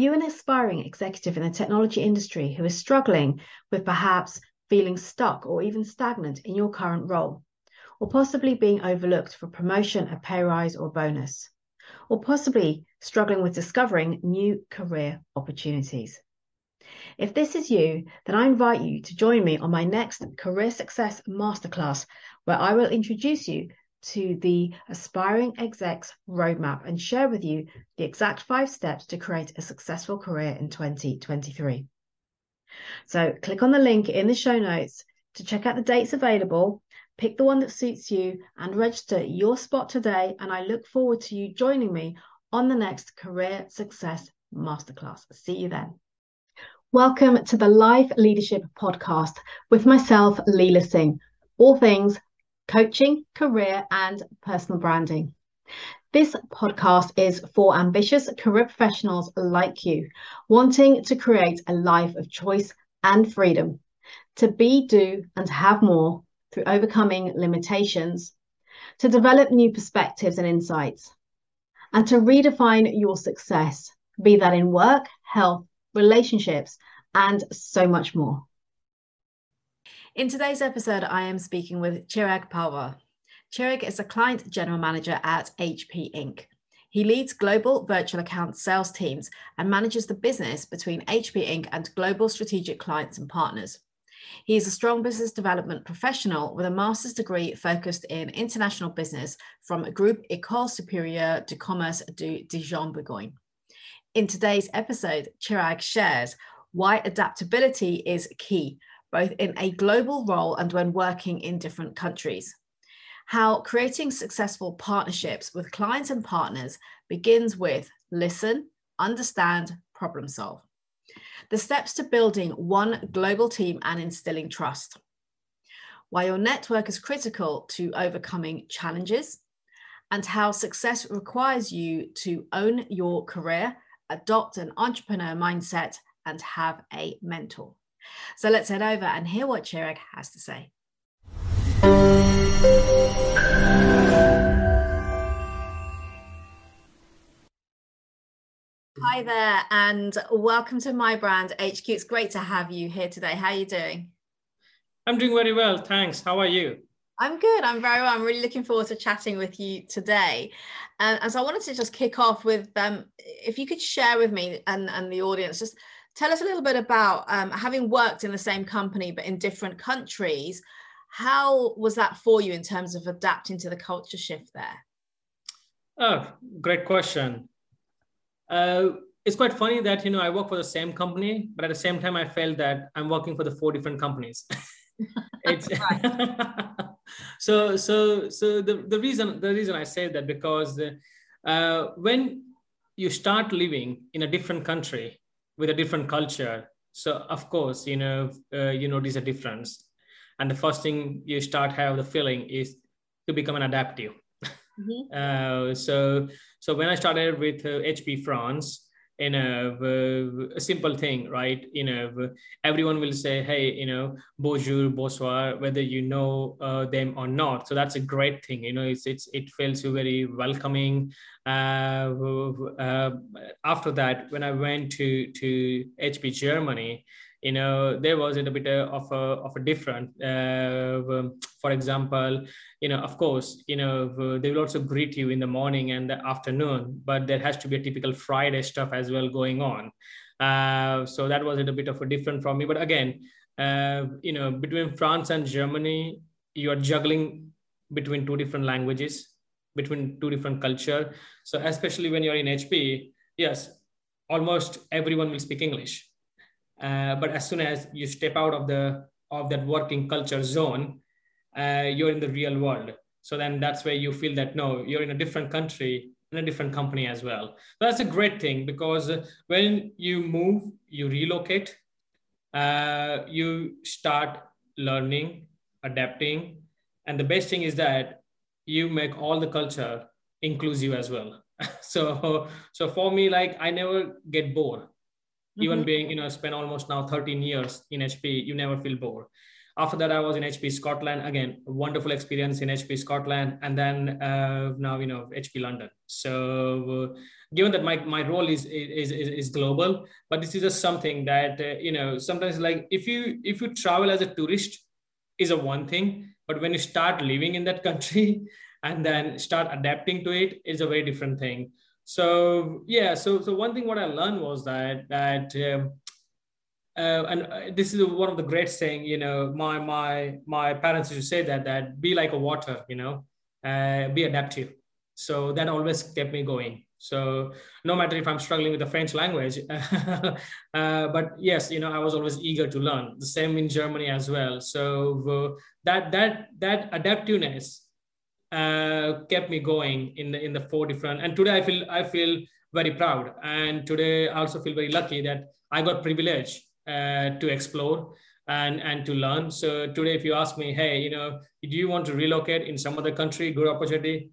you an aspiring executive in the technology industry who is struggling with perhaps feeling stuck or even stagnant in your current role? Or possibly being overlooked for promotion, a pay rise, or bonus? Or possibly struggling with discovering new career opportunities? If this is you, then I invite you to join me on my next Career Success Masterclass, where I will introduce you to the Aspiring Execs Roadmap and share with you the exact five steps to create a successful career in 2023. So click on the link in the show notes to check out the dates available, pick the one that suits you, and register your spot today. And I look forward to you joining me on the next Career Success Masterclass. See you then. Welcome to the Life Leadership Podcast with myself, Leila Singh. All things coaching, career, and personal branding. This podcast is for ambitious career professionals like you, wanting to create a life of choice and freedom, to be, do, and have more through overcoming limitations, to develop new perspectives and insights, and to redefine your success, be that in work, health, relationships, and so much more. In today's episode, I am speaking with Chirag Pawar. Chirag is a client general manager at HP Inc. He leads global virtual account sales teams and manages the business between HP Inc. and global strategic clients and partners. He is a strong business development professional with a master's degree focused in international business from Groupe École Supérieure de Commerce de Dijon-Bourgogne. In today's episode, Chirag shares why adaptability is key, both in a global role and when working in different countries. How creating successful partnerships with clients and partners begins with listen, understand, problem solve. The steps to building one global team and instilling trust. Why your network is critical to overcoming challenges, and how success requires you to own your career adopt an entrepreneur mindset, and have a mentor. So let's head over and hear what Chirag has to say. Hi there, and welcome to mi-brand HQ. It's great to have you here today. How are you doing? I'm doing very well, thanks. How are you? I'm good. I'm very well. I'm really looking forward to chatting with you today. And, and so I wanted to just kick off with um, if you could share with me and, and the audience, just tell us a little bit about um, having worked in the same company but in different countries. How was that for you in terms of adapting to the culture shift there? Oh, great question. Uh, it's quite funny that you know I work for the same company, but at the same time I felt that I'm working for the four different companies. it's so so so the, the reason the reason i say that because uh, when you start living in a different country with a different culture. So of course you know uh, you notice a difference. And the first thing you start have the feeling is to become an adaptive. Mm-hmm. uh, so so when i started with hp uh, france you know a simple thing right? You know everyone will say hey you know bonjour bonsoir whether you know uh, them or not. So that's a great thing you know it's it's it feels very welcoming. Uh, uh, after that when i went to to hp germany you know there was a bit of a of a different uh, um, for example you know of course you know they will also greet you in the morning and the afternoon but there has to be a typical friday stuff as well going on. Uh, so that was a bit of a different from me. But again uh, you know between france and germany you are juggling between two different languages between two different culture. So especially when you're in hp yes almost everyone will speak english uh, but as soon as you step out of the of that working culture zone, uh, you're in the real world. So then that's where you feel that no, you're in a different country, in a different company as well. That's a great thing because when you move, you relocate, uh, you start learning, adapting, and the best thing is that you make all the culture inclusive as well. so so for me, like I never get bored mm-hmm. even being you know spent almost now 13 years in hp you never feel bored after that, I was in HP Scotland. Again, wonderful experience in HP Scotland, and then uh, now you know HP London. So, uh, given that my, my role is, is is is global, but this is just something that uh, you know sometimes like if you if you travel as a tourist is a one thing, but when you start living in that country and then start adapting to it is a very different thing. So yeah, so so one thing what I learned was that that um, uh, and uh, this is one of the great saying you know my my my parents used to say that that be like a water you know uh, be adaptive. So that always kept me going. So no matter if i'm struggling with the french language uh, but yes you know i was always eager to learn. The same in germany as well. So uh, that that that adaptiveness uh, kept me going in the in the four different and today i feel i feel very proud and today i also feel very lucky that i got privilege uh, to explore and and to learn. So today, if you ask me, hey, you know, do you want to relocate in some other country? Good opportunity.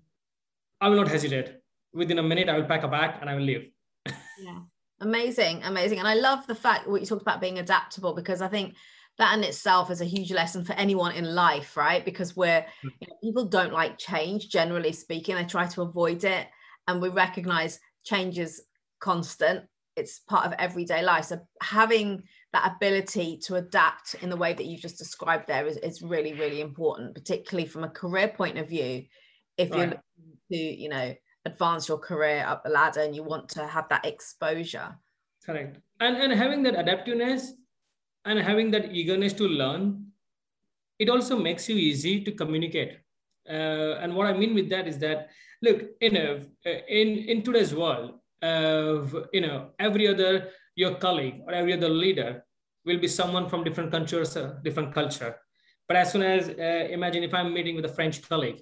I will not hesitate. Within a minute, I will pack a bag and I will leave. yeah, amazing, amazing. And I love the fact what you talked about being adaptable because I think that in itself is a huge lesson for anyone in life, right? Because we're hmm. you know, people don't like change, generally speaking. They try to avoid it, and we recognize change is constant. It's part of everyday life. So having that ability to adapt in the way that you just described there is, is really really important particularly from a career point of view if right. you're looking to you know advance your career up the ladder and you want to have that exposure correct and and having that adaptiveness and having that eagerness to learn it also makes you easy to communicate uh, and what i mean with that is that look you know in in today's world uh, you know every other your colleague or every other leader will be someone from different countries, uh, different culture. But as soon as, uh, imagine if I'm meeting with a French colleague,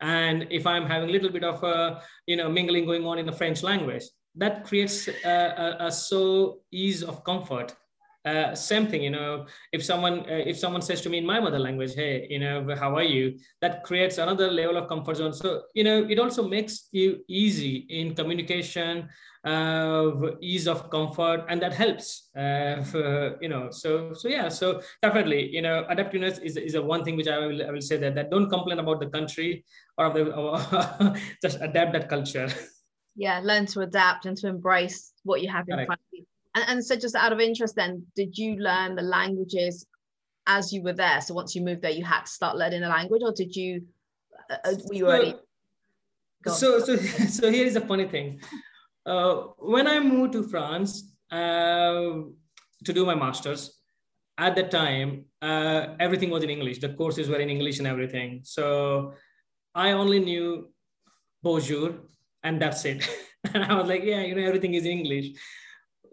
and if I'm having a little bit of a, you know, mingling going on in the French language, that creates a, a, a so ease of comfort uh, same thing you know if someone uh, if someone says to me in my mother language hey you know how are you? that creates another level of comfort zone. So you know it also makes you easy in communication uh, ease of comfort and that helps uh, for, you know so so yeah so definitely you know adaptiveness is, is a one thing which I will, I will say that that don't complain about the country or, the, or just adapt that culture. Yeah learn to adapt and to embrace what you have in Correct. front of you and, and so, just out of interest, then, did you learn the languages as you were there? So once you moved there, you had to start learning the language, or did you? Uh, uh were you already? So, so, so here is a funny thing. Uh, when I moved to France uh, to do my masters, at the time uh, everything was in English. The courses were in English and everything. So I only knew bonjour, and that's it. and I was like, yeah, you know, everything is English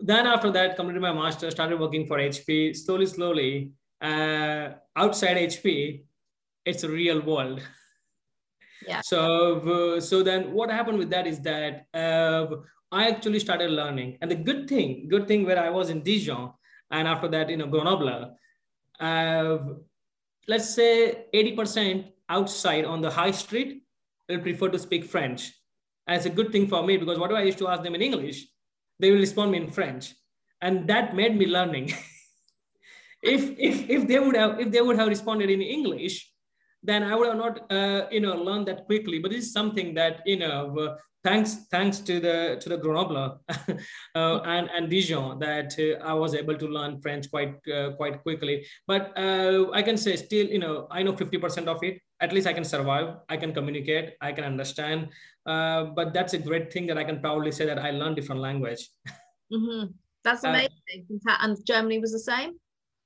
then after that, completed my master, started working for HP. Slowly, slowly, uh, outside HP, it's a real world. Yeah. So, uh, so then what happened with that is that uh, I actually started learning, and the good thing, good thing where I was in Dijon, and after that, you know, Grenoble, uh, let's say 80% outside on the high street will prefer to speak French. And it's a good thing for me because what do I used to ask them in English? They will respond me in French. And that made me learning. if, if, if they would have if they would have responded in English, then I would have not uh, you know learned that quickly. But this is something that you know uh, thanks thanks to the to the Grenoble uh, and and Dijon that uh, I was able to learn French quite uh, quite quickly. But uh, I can say still you know I know fifty percent of it. At least I can survive. I can communicate. I can understand. Uh, but that's a great thing that I can proudly say that I learned different language. Mm-hmm. That's amazing. and Germany was the same.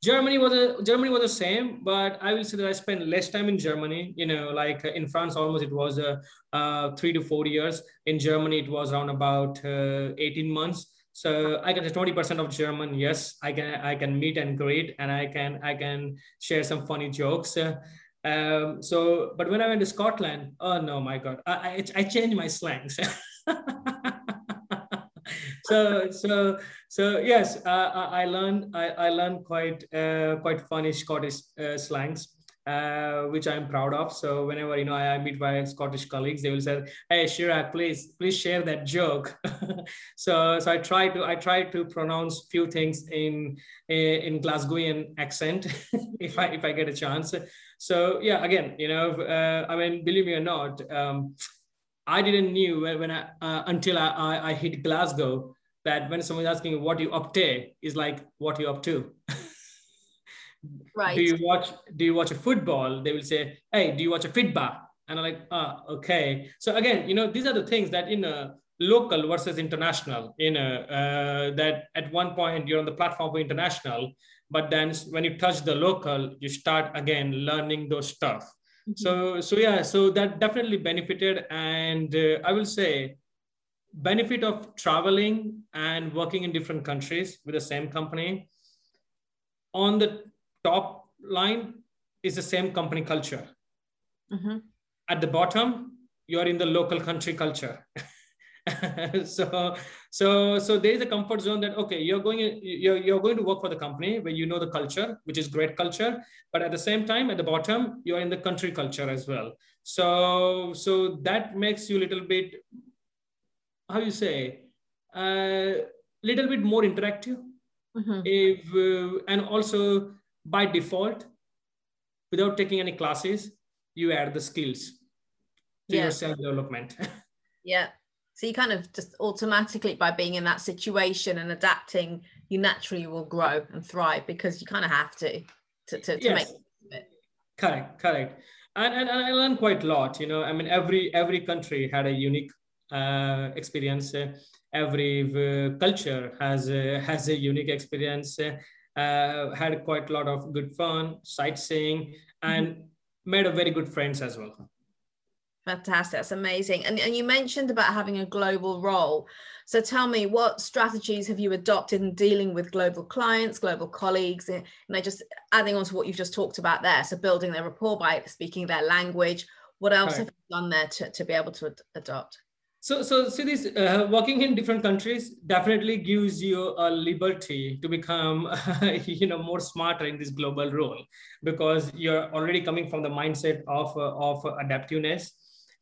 Germany was a, Germany was the same, but I will say that I spent less time in Germany. You know, like in France, almost it was uh, uh, three to four years. In Germany, it was around about uh, eighteen months. So I get twenty percent of German. Yes, I can I can meet and greet, and I can I can share some funny jokes. Um, so, but when I went to Scotland, oh no, my God, I, I, I changed my slangs. so, so, so yes, uh, I learned, I, I learned quite, uh, quite funny Scottish uh, slangs. uh, which I'm proud of. So whenever you know I, meet my Scottish colleagues, they will say, "Hey, Chirag, please please share that joke." so so I try to I try to pronounce few things in in Glasgowian accent if I if I get a chance. So yeah, again, you know, uh, I mean, believe me or not, um, I didn't knew when, when I uh, until I, I, I hit Glasgow that when someone's asking what you up to is like what you up to. right. Do you watch do you watch a football? They will say, hey, do you watch a fitba? And I'm like, ah, okay. So again, you know, these are the things that in a local versus international, in a uh, that at one point you're on the platform for international, but then when you touch the local, you start again learning those stuff. Mm-hmm. So so yeah, so that definitely benefited, and uh, I will say benefit of traveling and working in different countries with the same company. On the top line is the same company culture. Mm-hmm. at the bottom you're in the local country culture. So so so there is a comfort zone that okay you're going you're, you're going to work for the company where you know the culture which is great culture. But at the same time at the bottom you're in the country culture as well. So so that makes you a little bit how you say a uh, little bit more interactive mm-hmm. if uh, and also by default without taking any classes you add the skills to yeah. your self development yeah so you kind of just automatically by being in that situation and adapting you naturally will grow and thrive because you kind of have to to, to, to yes. make it correct correct and, and, and i learned quite a lot you know i mean every every country had a unique uh, experience. every uh, culture has a, has a unique experience. Uh, had quite a lot of good fun, sightseeing, and mm-hmm. made a very good friends as well. Fantastic. That's amazing. And, and you mentioned about having a global role. So tell me, what strategies have you adopted in dealing with global clients, global colleagues? And I just adding on to what you've just talked about there. So building their rapport by speaking their language. What else right. have you done there to, to be able to ad- adopt? So, so see this uh, working in different countries definitely gives you a liberty to become, you know, more smarter in this global role because you're already coming from the mindset of uh, of adaptiveness.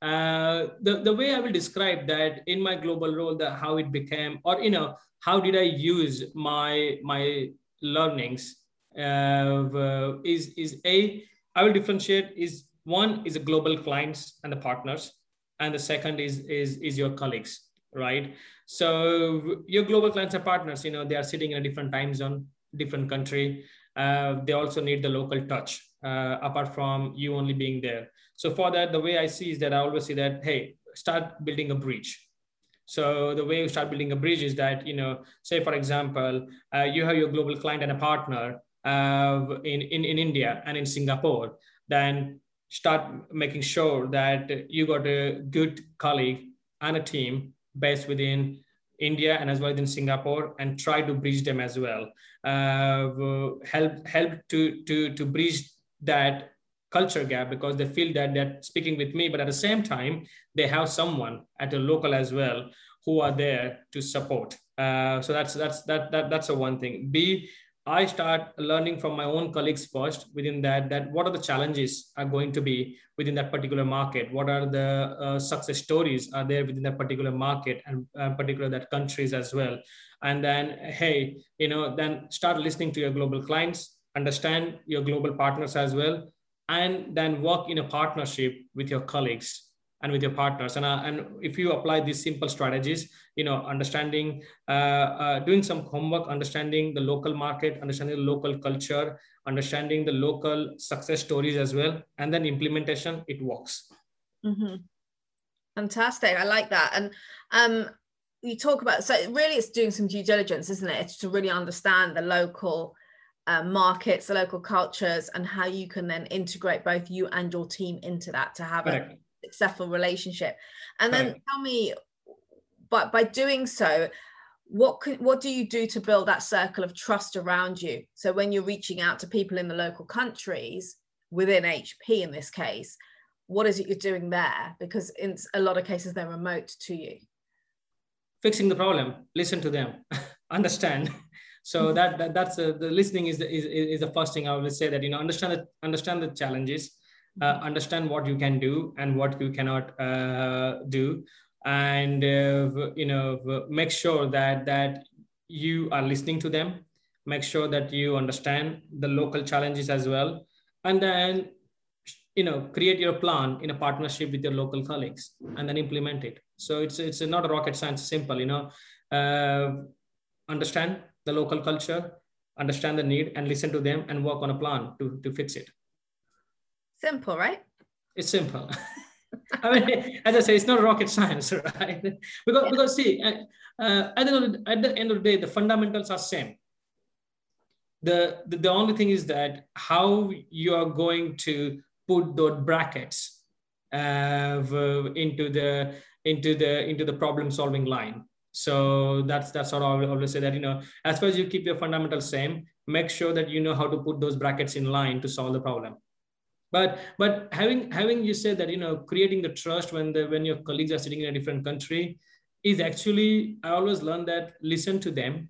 Uh, the the way I will describe that in my global role, that how it became, or you know, how did I use my my learnings uh, is is a I will differentiate is one is a global clients and the partners and the second is is is your colleagues right? So your global clients are partners you know they are sitting in a different time zone different country. Uh, they also need the local touch uh, apart from you only being there. So for that the way i see is that i always see that hey start building a bridge. So the way you start building a bridge is that you know say for example uh, you have your global client and a partner uh, in, in in india and in singapore then start making sure that you got a good colleague and a team based within India and as well as in Singapore, and try to bridge them as well. Uh, help help to to to bridge that culture gap because they feel that they're speaking with me, but at the same time they have someone at a local as well who are there to support. Uh, so that's that's that that that's a one thing. B I start learning from my own colleagues first within that, that what are the challenges are going to be within that particular market? What are the uh, success stories are there within that particular market and uh, particular that countries as well? And then, hey, you know, then start listening to your global clients, understand your global partners as well, and then work in a partnership with your colleagues and with your partners. And, uh, and if you apply these simple strategies you know understanding uh, uh, doing some homework understanding the local market understanding the local culture understanding the local success stories as well and then implementation it works. Mm-hmm. fantastic. I like that. And um you talk about so really it's doing some due diligence isn't it? It's to really understand the local uh, markets the local cultures and how you can then integrate both you and your team into that to have Correct. a successful relationship. And then right. tell me but by doing so what can, what do you do to build that circle of trust around you? So when you're reaching out to people in the local countries within hp in this case what is it you're doing there? Because in a lot of cases they're remote to you. Fixing the problem listen to them understand. So that, that that's a, the listening is, the, is is the first thing i would say that you know understand the, understand the challenges uh, understand what you can do and what you cannot uh, do. And uh, you know make sure that that you are listening to them. Make sure that you understand the local challenges as well. And then you know create your plan in a partnership with your local colleagues and then implement it. So it's it's not a rocket science simple you know. Uh, understand the local culture understand the need and listen to them and work on a plan to, to fix it simple right it's simple I mean, as I say, it's not rocket science, right? Because, yeah. because see, uh, uh, at, the, at the end of the day, the fundamentals are same. The, the, the only thing is that how you are going to put those brackets uh, into the into the into the problem solving line. So that's that's what I always say that you know, as far as you keep your fundamentals same, make sure that you know how to put those brackets in line to solve the problem but but having having you said that you know creating the trust when the when your colleagues are sitting in a different country is actually i always learn that listen to them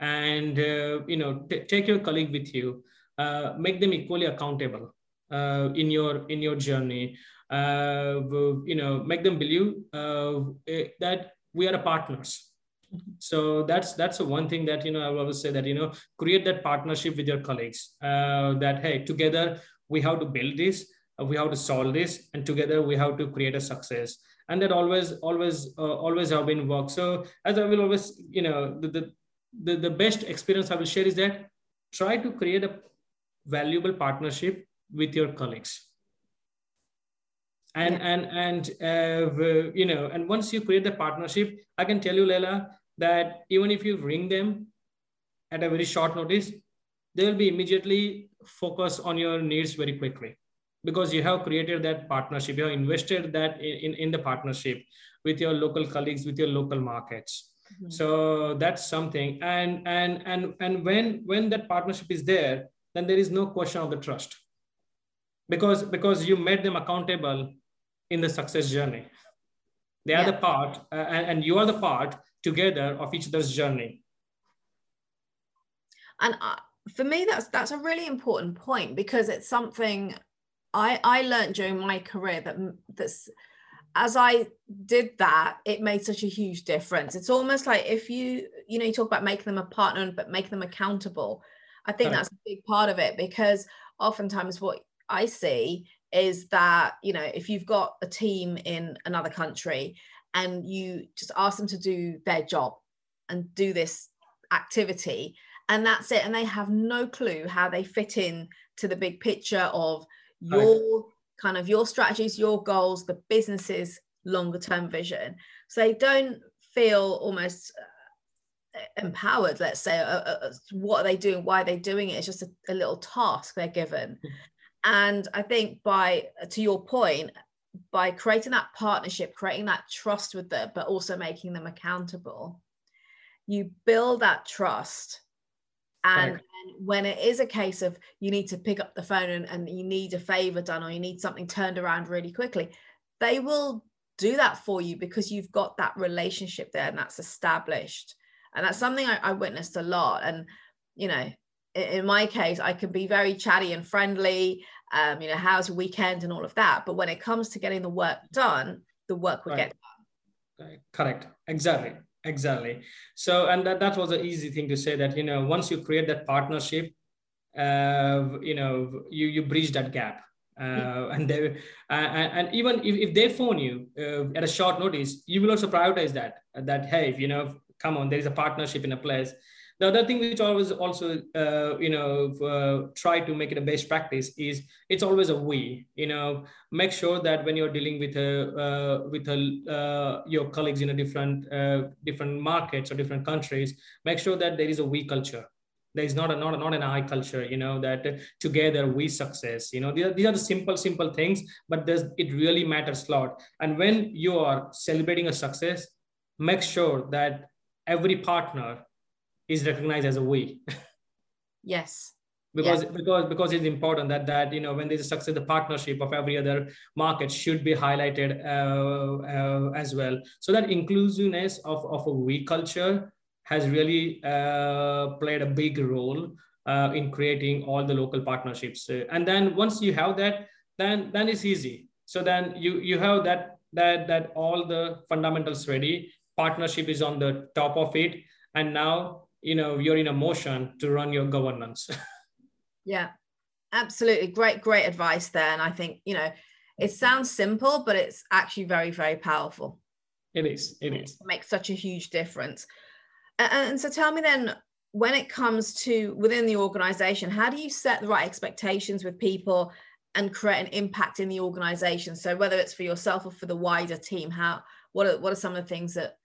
and uh, you know t- take your colleague with you uh, make them equally accountable uh, in your in your journey uh, you know make them believe uh, eh, that we are partners. So that's that's the one thing that you know i always say that you know create that partnership with your colleagues uh, that hey together we have to build this uh, we have to solve this and together we have to create a success. And that always always uh, always have been work. So as i will always you know the, the the, the best experience i will share is that try to create a valuable partnership with your colleagues. And yeah. and and uh, you know and once you create the partnership i can tell you leila that even if you ring them at a very short notice they will be immediately focus on your needs very quickly because you have created that partnership. You have invested that in, in the partnership with your local colleagues with your local markets. Mm-hmm. so that's something. And and and and when when that partnership is there then there is no question of the trust because because you made them accountable in the success journey. They yeah. are the part uh, and, and you are the part together of each other's journey. And uh, for me that's that's a really important point because it's something i i learned during my career that that's as i did that it made such a huge difference. It's almost like if you you know you talk about making them a partner but make them accountable i think that's a big part of it because oftentimes what i see is that you know if you've got a team in another country and you just ask them to do their job and do this activity and that's it. And they have no clue how they fit in to the big picture of your kind of your strategies your goals the business's longer term vision. So they don't feel almost uh, empowered let's say uh, uh, uh, what are they doing why are they doing it? It's just a, a little task they're given. Hmm. and i think by to your point by creating that partnership creating that trust with them but also making them accountable you build that trust and, when it is a case of you need to pick up the phone and, and you need a favor done or you need something turned around really quickly, they will do that for you because you've got that relationship there and that's established. And that's something I, I witnessed a lot. And, you know, in, in my case, I can be very chatty and friendly, um, you know, how's your weekend and all of that. But when it comes to getting the work done, the work will right. get done. Correct. Exactly exactly. So and that, that was an easy thing to say that you know once you create that partnership uh, you know you you bridge that gap. Uh, and they uh, and even if, if they phone you uh, at a short notice you will also prioritize that that hey if you know come on there is a partnership in a place the other thing which always also uh, you know uh, try to make it a best practice is it's always a we you know. Make sure that when you're dealing with a uh, with a, uh, your colleagues in a different uh, different markets or different countries make sure that there is a we culture. There is not a not, a, not an I culture, you know, that together we success, you know, these are, these are the simple, simple things, but there's, it really matters a lot. And when you are celebrating a success, make sure that every partner is recognized as a we yes because because because it's important that that you know when there's a success the partnership of every other market should be highlighted uh, uh, as well so that inclusiveness of, of a we culture has really uh, played a big role uh, in creating all the local partnerships. Uh, and then once you have that, then then it's easy. So then you you have that that that all the fundamentals ready. Partnership is on the top of it, and now you know you're in a motion to run your governance. yeah, absolutely. Great, great advice there. And I think you know it sounds simple, but it's actually very, very powerful. It is. It is. It makes such a huge difference. And so tell me then, when it comes to within the organization, how do you set the right expectations with people and create an impact in the organization? So whether it's for yourself or for the wider team, how what are what are some of the things that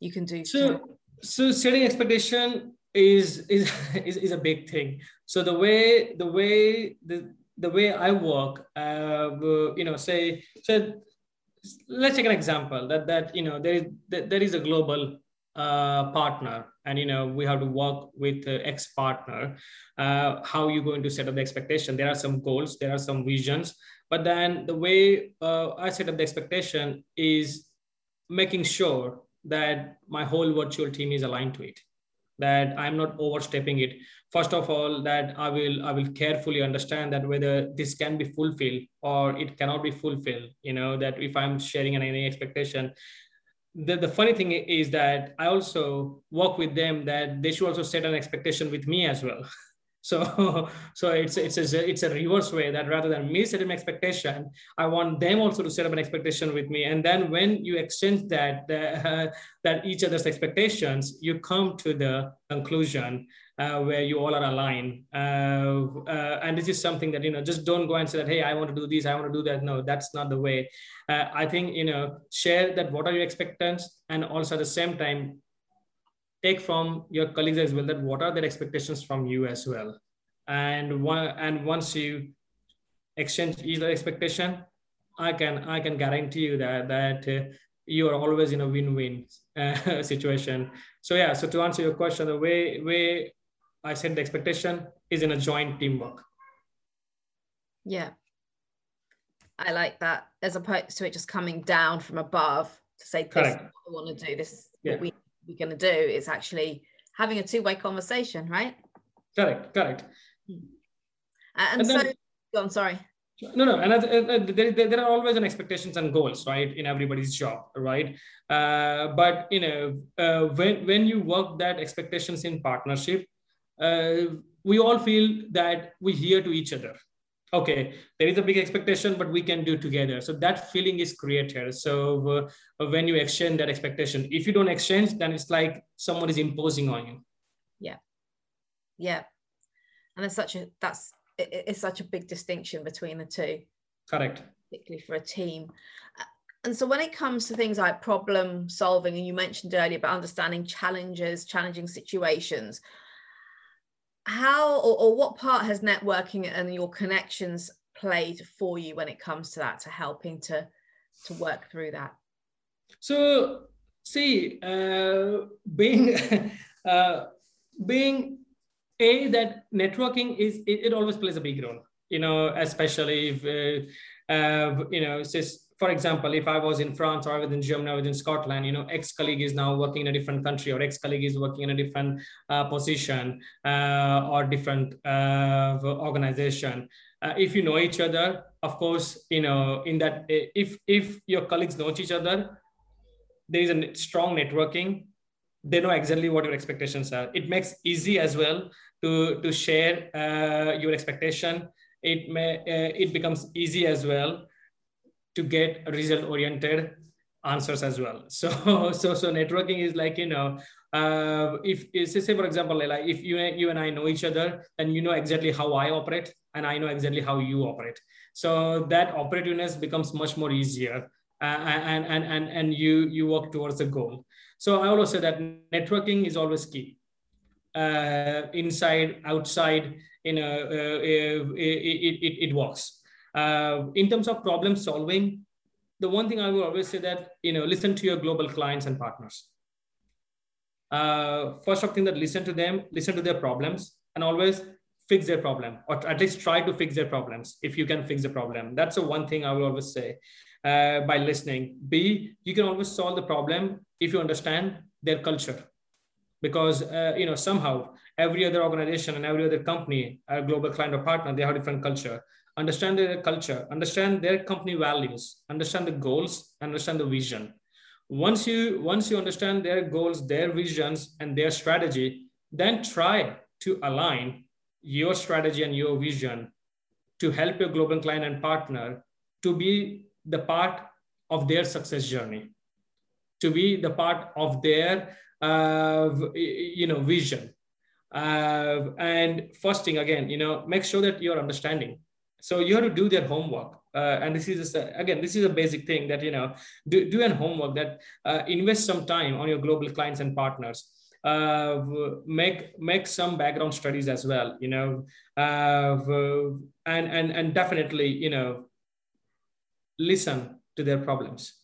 you can do? So to- so setting expectation is is is, is a big thing. So the way the way the the way I work, uh, you know, say, so let's take an example that that you know there is there is a global uh, partner, and you know we have to work with the X partner. Uh, how you going to set up the expectation? There are some goals, there are some visions, but then the way uh, I set up the expectation is making sure that my whole virtual team is aligned to it that i'm not overstepping it. First of all that i will i will carefully understand that whether this can be fulfilled or it cannot be fulfilled. You know that if i'm sharing any expectation. The, the funny thing is that i also work with them that they should also set an expectation with me as well So, so it's it's a, it's a reverse way that rather than me setting an expectation, I want them also to set up an expectation with me. And then when you exchange that uh, that each other's expectations, you come to the conclusion uh, where you all are aligned. Uh, uh, and this is something that you know just don't go and say that hey I want to do this I want to do that. No, that's not the way. Uh, I think you know share that what are your expectations and also at the same time take from your colleagues as well that what are their expectations from you as well? And one and once you exchange each expectation i can i can guarantee you that that uh, you are always in a win-win uh, situation. So yeah so to answer your question the way way i set the expectation is in a joint teamwork. Yeah. I like that as opposed to it just coming down from above to say this Correct. is what i want to do. This is yeah. what we we're going to do is actually having a two-way conversation right? Correct correct. Hmm. and, and so then, go on sorry. No no and uh, uh, there, there are always an expectations and goals right in everybody's job right? Uh, but you know uh, when when you work that expectations in partnership uh, we all feel that we hear to each other okay there is a big expectation but we can do together. So that feeling is created. So uh, when you exchange that expectation if you don't exchange then it's like someone is imposing on you. Yeah. Yeah. And it's such a that's it, it's such a big distinction between the two. Correct. Particularly for a team. And so when it comes to things like problem solving and you mentioned earlier about understanding challenges challenging situations how or, or what part has networking and your connections played for you when it comes to that to helping to to work through that? So see uh, being uh, being a that networking is it, it, always plays a big role you know especially if uh, uh you know says for example, if I was in France or I was in Germany or in Scotland, you know, ex-colleague is now working in a different country or ex-colleague is working in a different uh, position uh, or different uh, organization. Uh, if you know each other, of course, you know, in that, if, if your colleagues know each other, there is a strong networking. They know exactly what your expectations are. It makes easy as well to, to share uh, your expectation. It may, uh, it becomes easy as well to get result oriented answers as well. So so so networking is like you know uh, if say for example like if you you and i know each other then you know exactly how i operate and i know exactly how you operate. So that operativeness becomes much more easier uh, and and and and you you work towards the goal. So i always say that networking is always key. Uh, inside outside you know uh, it, it, it, it works uh, in terms of problem solving, the one thing I will always say that, you know, listen to your global clients and partners. Uh, first of thing that listen to them, listen to their problems and always fix their problem or at least try to fix their problems if you can fix the problem. That's the one thing I will always say uh, by listening. B, you can always solve the problem if you understand their culture because uh, you know somehow every other organization and every other company a global client or partner they have different culture understand their culture understand their company values understand the goals understand the vision. Once you once you understand their goals their visions and their strategy then try to align your strategy and your vision to help your global client and partner to be the part of their success journey to be the part of their uh, you know vision. Uh, and first thing again you know make sure that you're understanding so you have to do their homework. Uh, and this is just again this is a basic thing that you know do, do an homework that uh, invest some time on your global clients and partners. Uh, make make some background studies as well you know. Uh, and and and definitely you know listen to their problems.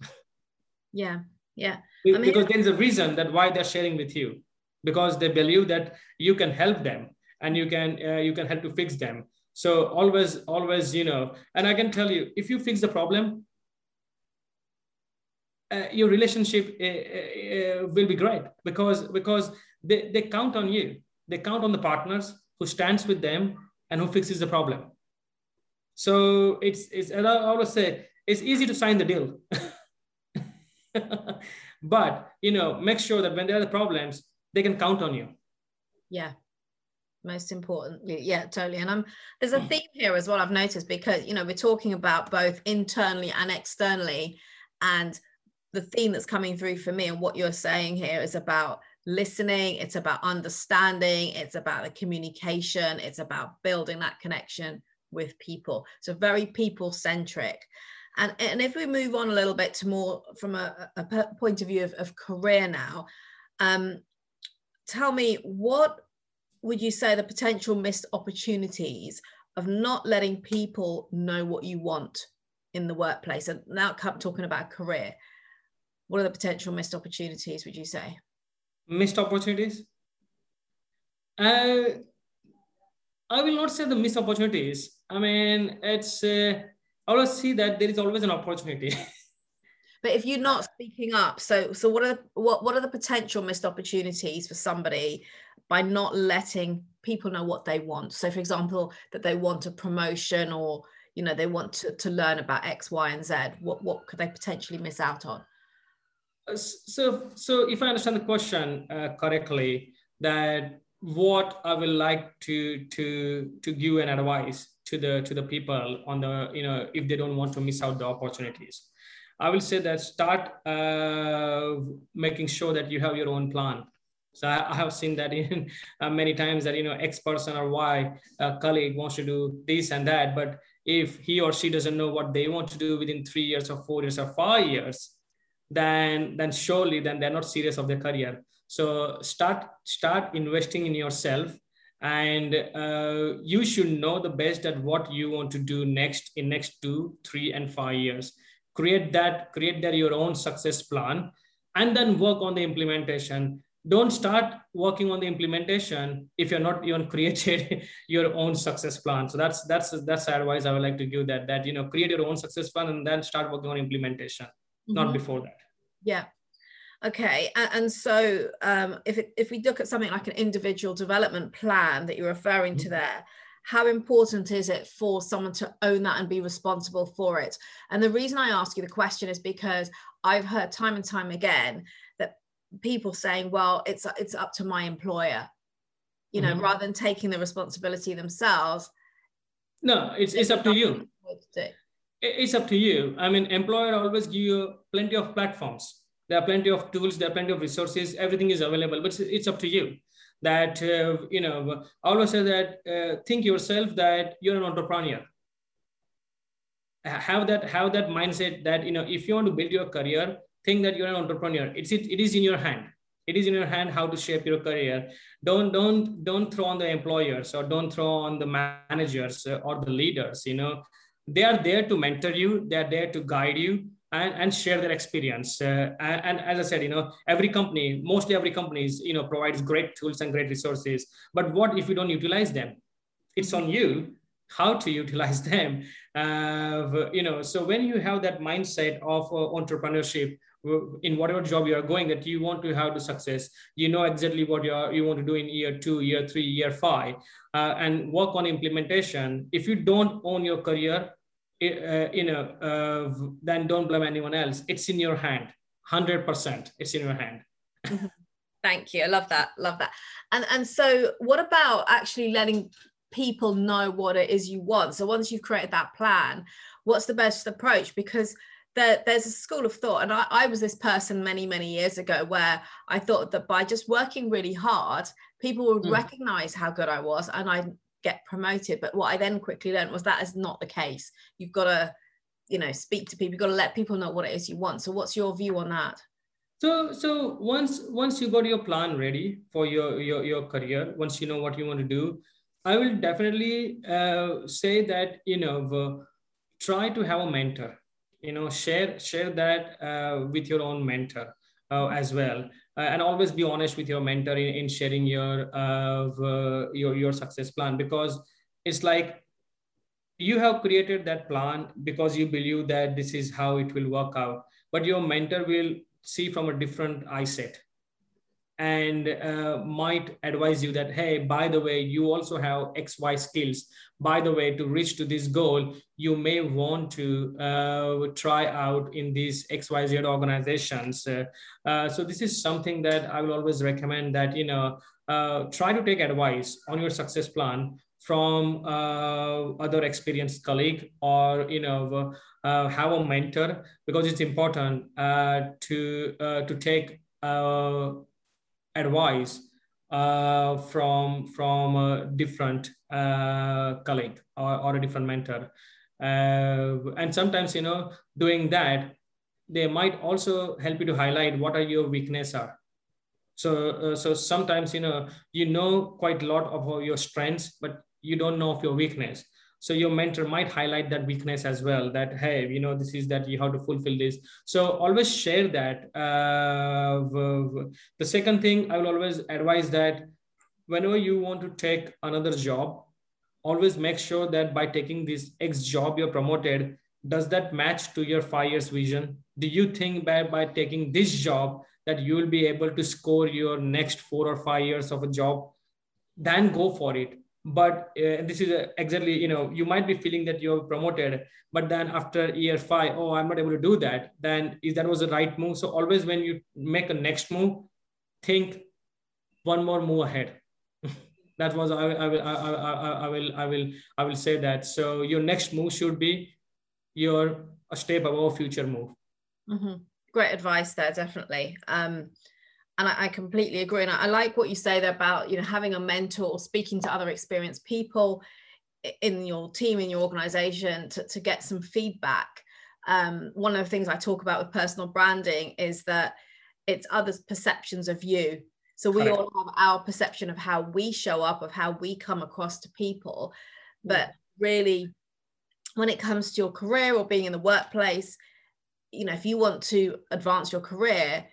Yeah yeah. I mean, because there is a reason that why they're sharing with you. Because they believe that you can help them and you can uh, you can help to fix them so always always you know and i can tell you if you fix the problem uh, your relationship uh, uh, uh, will be great because because they, they count on you. They count on the partners who stands with them and who fixes the problem. So it's it's i always say it's easy to sign the deal. But you know make sure that when there are the problems they can count on you. Yeah most importantly. Yeah totally. And i'm there's a hmm. theme here as well i've noticed because you know we're talking about both internally and externally and the theme that's coming through for me and what you're saying here is about listening it's about understanding it's about the communication it's about building that connection with people. So very people centric and and if we move on a little bit to more from a, a point of view of, of career now um, tell me what would you say the potential missed opportunities of not letting people know what you want in the workplace? And now talking about career what are the potential missed opportunities would you say? Missed opportunities? Uh, i will not say the missed opportunities. I mean it's uh, i always see that there is always an opportunity but if you're not speaking up so so what are what what are the potential missed opportunities for somebody by not letting people know what they want? So for example that they want a promotion or you know they want to, to learn about x y and z what what could they potentially miss out on? Uh, so so if i understand the question uh, correctly that what i will like to to to give an advice to the to the people on the you know if they don't want to miss out the opportunities I will say that start uh, making sure that you have your own plan. So I, I have seen that in uh, many times that you know X person or Y uh, colleague wants to do this and that, but if he or she doesn't know what they want to do within three years or four years or five years, then then surely then they're not serious of their career. So start start investing in yourself and uh, you should know the best at what you want to do next in next two three and five years create that create that your own success plan and then work on the implementation. Don't start working on the implementation if you're not even created your own success plan. So that's that's that's advice i would like to give that that you know create your own success plan and then start working on implementation mm-hmm. not before that. Yeah. Okay. And, and so um, if it, if we look at something like an individual development plan that you're referring mm-hmm. to there how important is it for someone to own that and be responsible for it? And the reason I ask you the question is because I've heard time and time again that people saying, well, it's it's up to my employer, you know, mm-hmm. rather than taking the responsibility themselves. No, it's, it's up to you. It's up to you. I mean, employer always give you plenty of platforms. There are plenty of tools, there are plenty of resources, everything is available, but it's up to you that uh, you know always say that uh, think yourself that you're an entrepreneur. Have that have that mindset that you know if you want to build your career think that you're an entrepreneur. It's it, it is in your hand. It is in your hand how to shape your career. Don't don't don't throw on the employers or don't throw on the managers or the leaders you know. They are there to mentor you. They are there to guide you and, and share their experience. Uh, and, and, as I said, you know, every company, mostly every company is, you know, provides great tools and great resources. But what if you don't utilize them? It's on you how to utilize them. Uh, you know, so when you have that mindset of uh, entrepreneurship in whatever job you are going that you want to have the success you know exactly what you are you want to do in year two year three year five uh, and work on implementation if you don't own your career uh, you know uh, then don't blame anyone else. It's in your hand. 100% it's in your hand. Mm-hmm. thank you. I love that. Love that. And and so what about actually letting people know what it is you want? So once you've created that plan what's the best approach? Because there, there's a school of thought and I, I was this person many many years ago where i thought that by just working really hard people would mm. recognize how good i was and i get promoted. But what i then quickly learned was that is not the case. You've got to you know speak to people. You've got to let people know what it is you want. So what's your view on that? So so once once you got your plan ready for your your, your career once you know what you want to do i will definitely uh, say that you know try to have a mentor. You know share share that uh, with your own mentor uh, as well. Uh, and always be honest with your mentor in, in sharing your uh, your your success plan because it's like you have created that plan because you believe that this is how it will work out but your mentor will see from a different eye set and uh, might advise you that hey by the way you also have xy skills. By the way to reach to this goal you may want to uh, try out in these xyz organizations. Uh, uh, so this is something that i will always recommend that you know uh, try to take advice on your success plan from uh, other experienced colleague or you know have a mentor because it's important to to take advice uh, from from a different uh, colleague or, or a different mentor. Uh, and sometimes you know doing that they might also help you to highlight what are your weaknesses are. So uh, so sometimes you know you know quite a lot of your strengths but you don't know of your weakness so your mentor might highlight that weakness as well that hey you know this is that you have to fulfill this. So always share that. Uh, the second thing i will always advise that whenever you want to take another job always make sure that by taking this x job you're promoted does that match to your five years vision? Do you think by, by taking this job that you will be able to score your next four or five years of a job? Then go for it but uh, this is exactly you know you might be feeling that you're promoted but then after year five oh i'm not able to do that then is that was the right move. So always when you make a next move think one more move ahead. That was I, I, will I, I, I will i will i will say that. So your next move should be your a step above future move. Mm-hmm. great advice there definitely. Um and I, I, completely agree. And I, I, like what you say there about you know having a mentor, speaking to other experienced people in your team, in your organization, to, to get some feedback. Um, one of the things I talk about with personal branding is that it's others' perceptions of you. So we all have our perception of how we show up, of how we come across to people, but really, when it comes to your career or being in the workplace, you know, if you want to advance your career,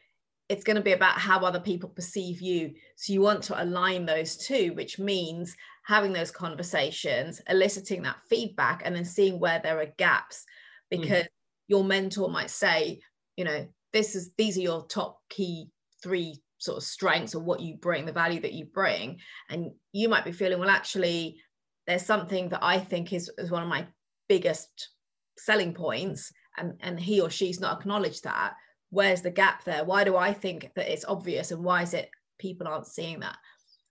it's going to be about how other people perceive you. So you want to align those two, which means having those conversations, eliciting that feedback, and then seeing where there are gaps. Hmm. Because mm. your mentor might say, you know, this is these are your top key three sort of strengths or what you bring, the value that you bring. And you might be feeling, well, actually, there's something that I think is, is one of my biggest selling points. And, and he or she's not acknowledged that where's the gap there why do i think that it's obvious and why is it people aren't seeing that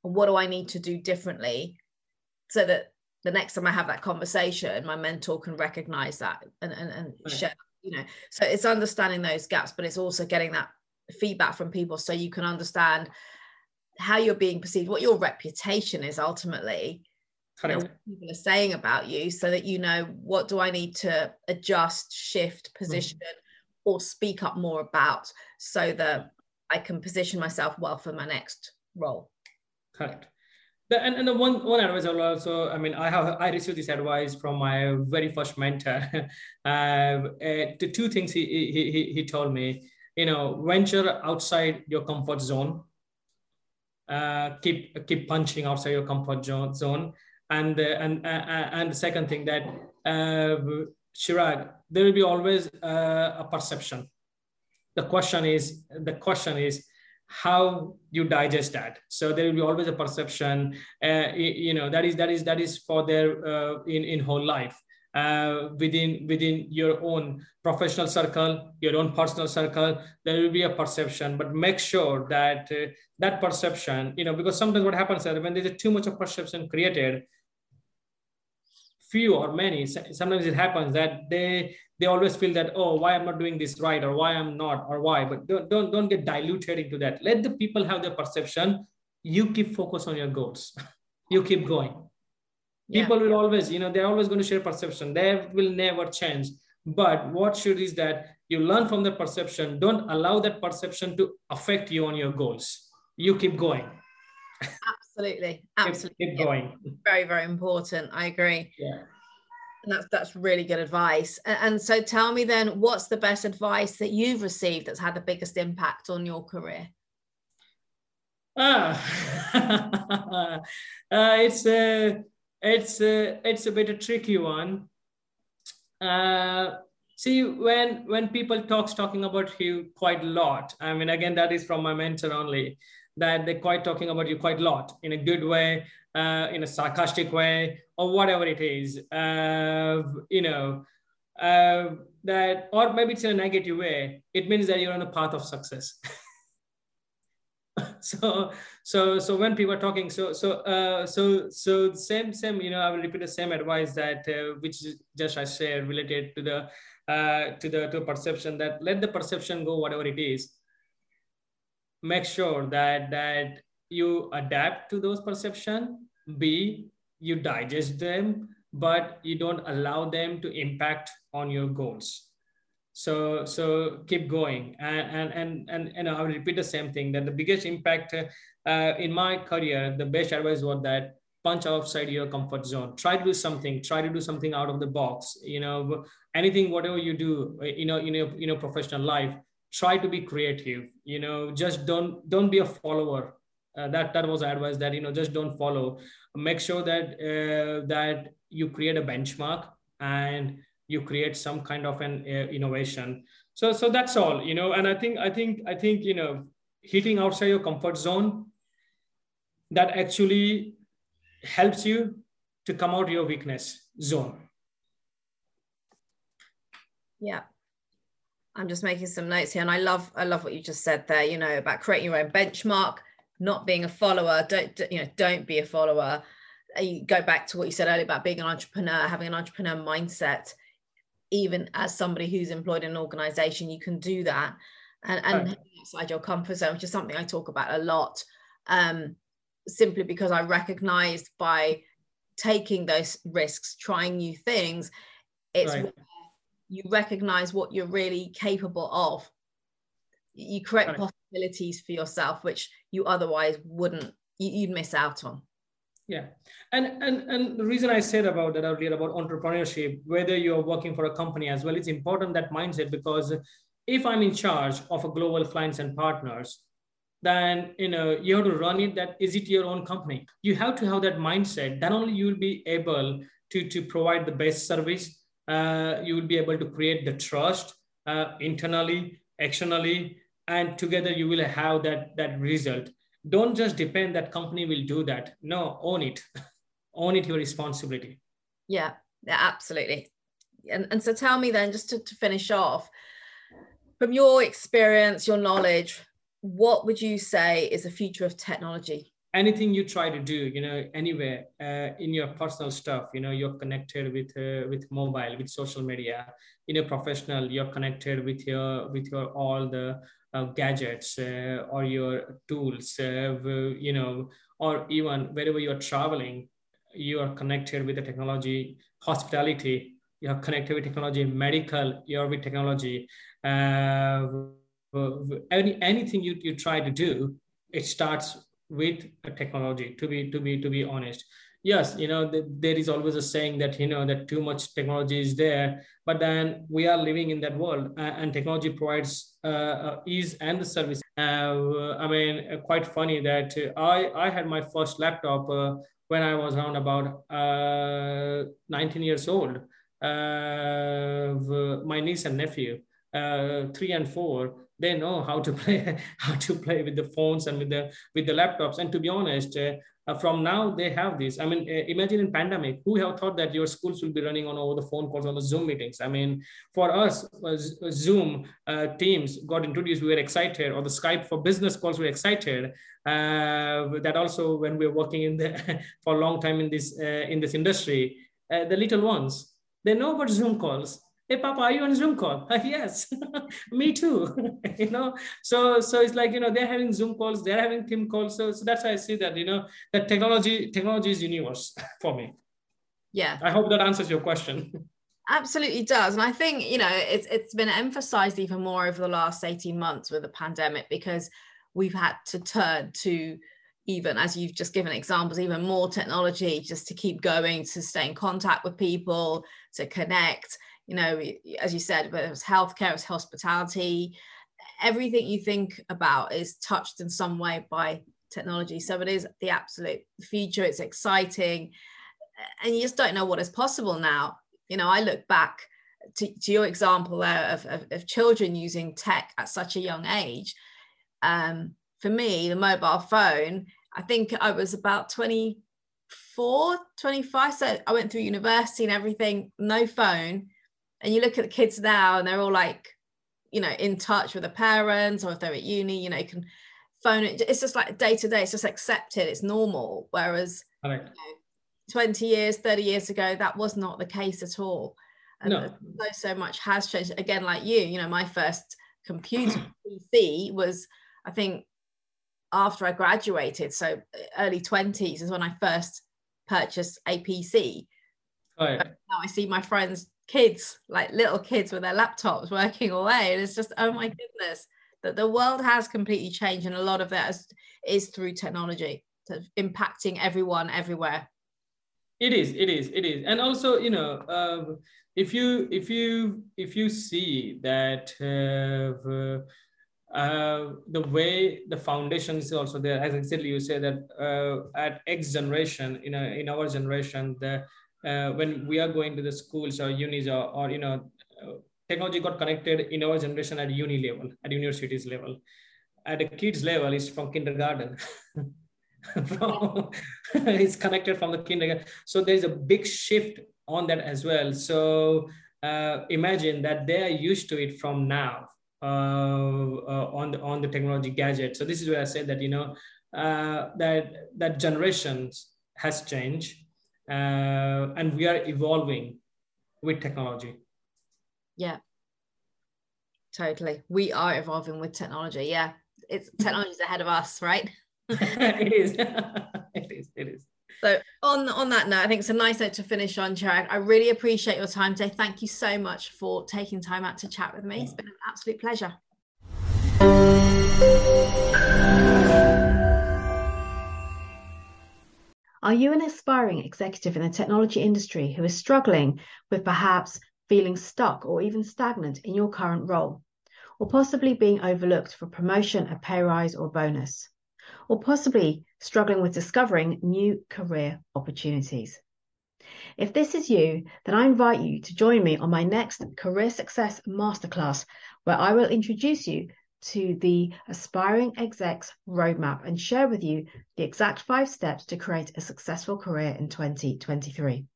and what do i need to do differently so that the next time i have that conversation my mentor can recognize that and and, and right. share you know so it's understanding those gaps but it's also getting that feedback from people so you can understand how you're being perceived what your reputation is ultimately you know, what people are saying about you so that you know what do i need to adjust shift mm. position mm or speak up more about so that I can position myself well for my next role. Correct. The, and, and the one one advice I will also, I mean, I have I received this advice from my very first mentor. uh, uh, the two things he, he he he told me, you know, venture outside your comfort zone. Uh, keep keep punching outside your comfort zone, and uh, and uh, and the second thing that Chirag, there will be always uh, a perception. the question is the question is how you digest that so there will be always a perception uh, you know that is that is that is for their uh, in in whole life uh, within within your own professional circle your own personal circle there will be a perception but make sure that uh, that perception you know because sometimes what happens is when there's too much of perception created few or many sometimes it happens that they they always feel that oh why i'm not doing this right or why i'm not or why but don't don't, don't get diluted into that. Let the people have their perception. You keep focus on your goals. You keep going. Yeah. people will always you know they're always going to share perception. They will never change. But what should is that you learn from the perception. Don't allow that perception to affect you on your goals. You keep going absolutely. Absolutely keep, keep going. very very important. I agree. Yeah. And that's that's really good advice. And, and, so tell me then what's the best advice that you've received that's had the biggest impact on your career? Ah. Uh, it's a it's a, it's a bit a tricky one. Uh, see when when people talks talking about you quite a lot i mean again that is from my mentor only that they're quite talking about you quite a lot in a good way, uh, in a sarcastic way, or whatever it is. Uh, you know, uh, that, or maybe it's in a negative way. It means that you're on a path of success. so, so, so when people are talking, so, so, uh, so, so same, same. You know, I will repeat the same advice that uh, which just I shared related to the uh, to the to perception that let the perception go whatever it is make sure that that you adapt to those perception. B you digest them but you don't allow them to impact on your goals. So so keep going. And and and and, and i will repeat the same thing that the biggest impact uh, in my career the best advice was that punch outside your comfort zone. Try to do something. Try to do something out of the box. You know anything whatever you do you know in your, in your professional life try to be creative you know just don't don't be a follower. Uh, that that was advice that you know just don't follow. Make sure that uh, that you create a benchmark and you create some kind of an uh, innovation. So so that's all you know and i think i think i think you know hitting outside your comfort zone that actually helps you to come out your weakness zone. Yeah I'm just making some notes here, and I love I love what you just said there. You know about creating your own benchmark, not being a follower. Don't you know? Don't be a follower. Uh, you go back to what you said earlier about being an entrepreneur, having an entrepreneur mindset. Even as somebody who's employed in an organization, you can do that, and and right. outside your comfort zone, which is something I talk about a lot. Um, simply because I recognized by taking those risks, trying new things, it's right you recognize what you're really capable of you create right. possibilities for yourself which you otherwise wouldn't you'd miss out on. Yeah. And and and the reason i said about that earlier about entrepreneurship whether you're working for a company as well it's important that mindset because if i'm in charge of a global clients and partners then you know you have to run it that is it your own company? You have to have that mindset then only you will be able to to provide the best service you will be able to create the trust uh, internally, externally, and together you will have that, that result. Don't just depend that company will do that. No, own it. own it your responsibility. Yeah, yeah, absolutely. And, and so tell me then, just to, to finish off, from your experience, your knowledge, what would you say is the future of technology? Anything you try to do you know anywhere uh, in your personal stuff you know you're connected with uh, with mobile with social media in a professional you're connected with your with your all the uh, gadgets uh, or your tools uh, you know or even wherever you're traveling you are connected with the technology hospitality you're connected with technology medical you're with technology uh, any, anything you, you try to do it starts with technology to be to be to be honest. Yes you know the, there is always a saying that you know that too much technology is there but then we are living in that world uh, and technology provides uh, uh, ease and the service. Uh, i mean uh, quite funny that i i had my first laptop when i was around about 19 years old my niece and nephew three and four they know how to play how to play with the phones and with the with the laptops. And to be honest uh, uh, from now they have this. I mean uh, imagine in pandemic who have thought that your schools will be running on over the phone calls on the zoom meetings? I mean for us uh, uh zoom uh, teams got introduced we were excited or the skype for business calls we were excited that also when we we're working in the for a long time in this in this industry the little ones they know about zoom calls hey papa are you on zoom call? Yes. Me too. You know? So so it's like you know they're having zoom calls they're having team calls. So, so that's why i see that you know that technology technology is universe for me. Yeah. I hope that answers your question. Absolutely does. And i think you know it's it's been emphasized even more over the last 18 months with the pandemic because we've had to turn to even as you've just given examples even more technology just to keep going to stay in contact with people to connect you know, as you said, whether it's healthcare, it's hospitality, everything you think about is touched in some way by technology. So it is the absolute future. It's exciting. And you just don't know what is possible now. You know, I look back to, to your example there of, of, of, children using tech at such a young age. Um, for me, the mobile phone, I think I was about 24, 25. So I went through university and everything, no phone and you look at the kids now and they're all like you know in touch with the parents or if they're at uni you know you can phone it. It's just like day to day it's just accepted it's normal. Whereas you know, 20 years 30 years ago that was not the case at all. And no. so so much has changed. Again like you you know my first computer pc was i think after i graduated so uh, early 20s is when i first purchased a pc oh, now i see my friends kids, like little kids with their laptops working away. And it's just, oh my goodness, that the world has completely changed. And a lot of that is, is through technology, impacting everyone everywhere. It is, it is, it is. And also, you know, uh, if you if you if you see that uh, uh, the way the foundation is also there, as exactly you say that uh, at X generation, you know, in our generation, the uh, when we are going to the schools or unis or, or you know uh, technology got connected in our generation at uni level at universities level. At a kids level it's from kindergarten. From, it's connected from the kindergarten. So there's a big shift on that as well. So uh, imagine that they are used to it from now uh, uh, on the on the technology gadget. So this is where i said that you know uh, that that generations has changed uh, and we are evolving with technology. Yeah, totally. We are evolving with technology. Yeah, it's technology's ahead of us, right? it is. it is. It is. So on on that note, I think it's a nice note to finish on, Chirag. I really appreciate your time today. Thank you so much for taking time out to chat with me. It's been an absolute pleasure. Are you an aspiring executive in the technology industry who is struggling with perhaps feeling stuck or even stagnant in your current role? Or possibly being overlooked for promotion, a pay rise, or bonus? Or possibly struggling with discovering new career opportunities? If this is you, then I invite you to join me on my next Career Success Masterclass, where I will introduce you to the Aspiring Execs Roadmap and share with you the exact five steps to create a successful career in 2023.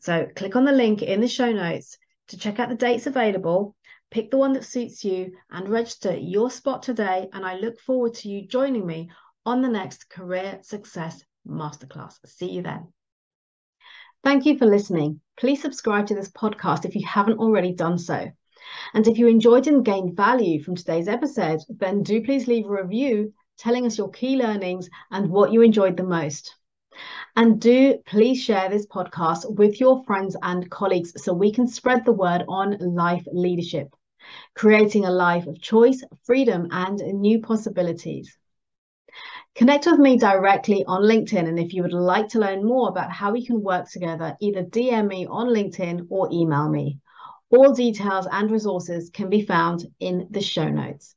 So click on the link in the show notes to check out the dates available, pick the one that suits you, and register your spot today. And I look forward to you joining me on the next Career Success Masterclass. See you then. Thank you for listening. Please subscribe to this podcast if you haven't already done so. And if you enjoyed and gained value from today's episode, then do please leave a review telling us your key learnings and what you enjoyed the most. And do please share this podcast with your friends and colleagues so we can spread the word on life leadership, creating a life of choice, freedom, and new possibilities. Connect with me directly on LinkedIn. And if you would like to learn more about how we can work together, either DM me on LinkedIn or email me. All details and resources can be found in the show notes.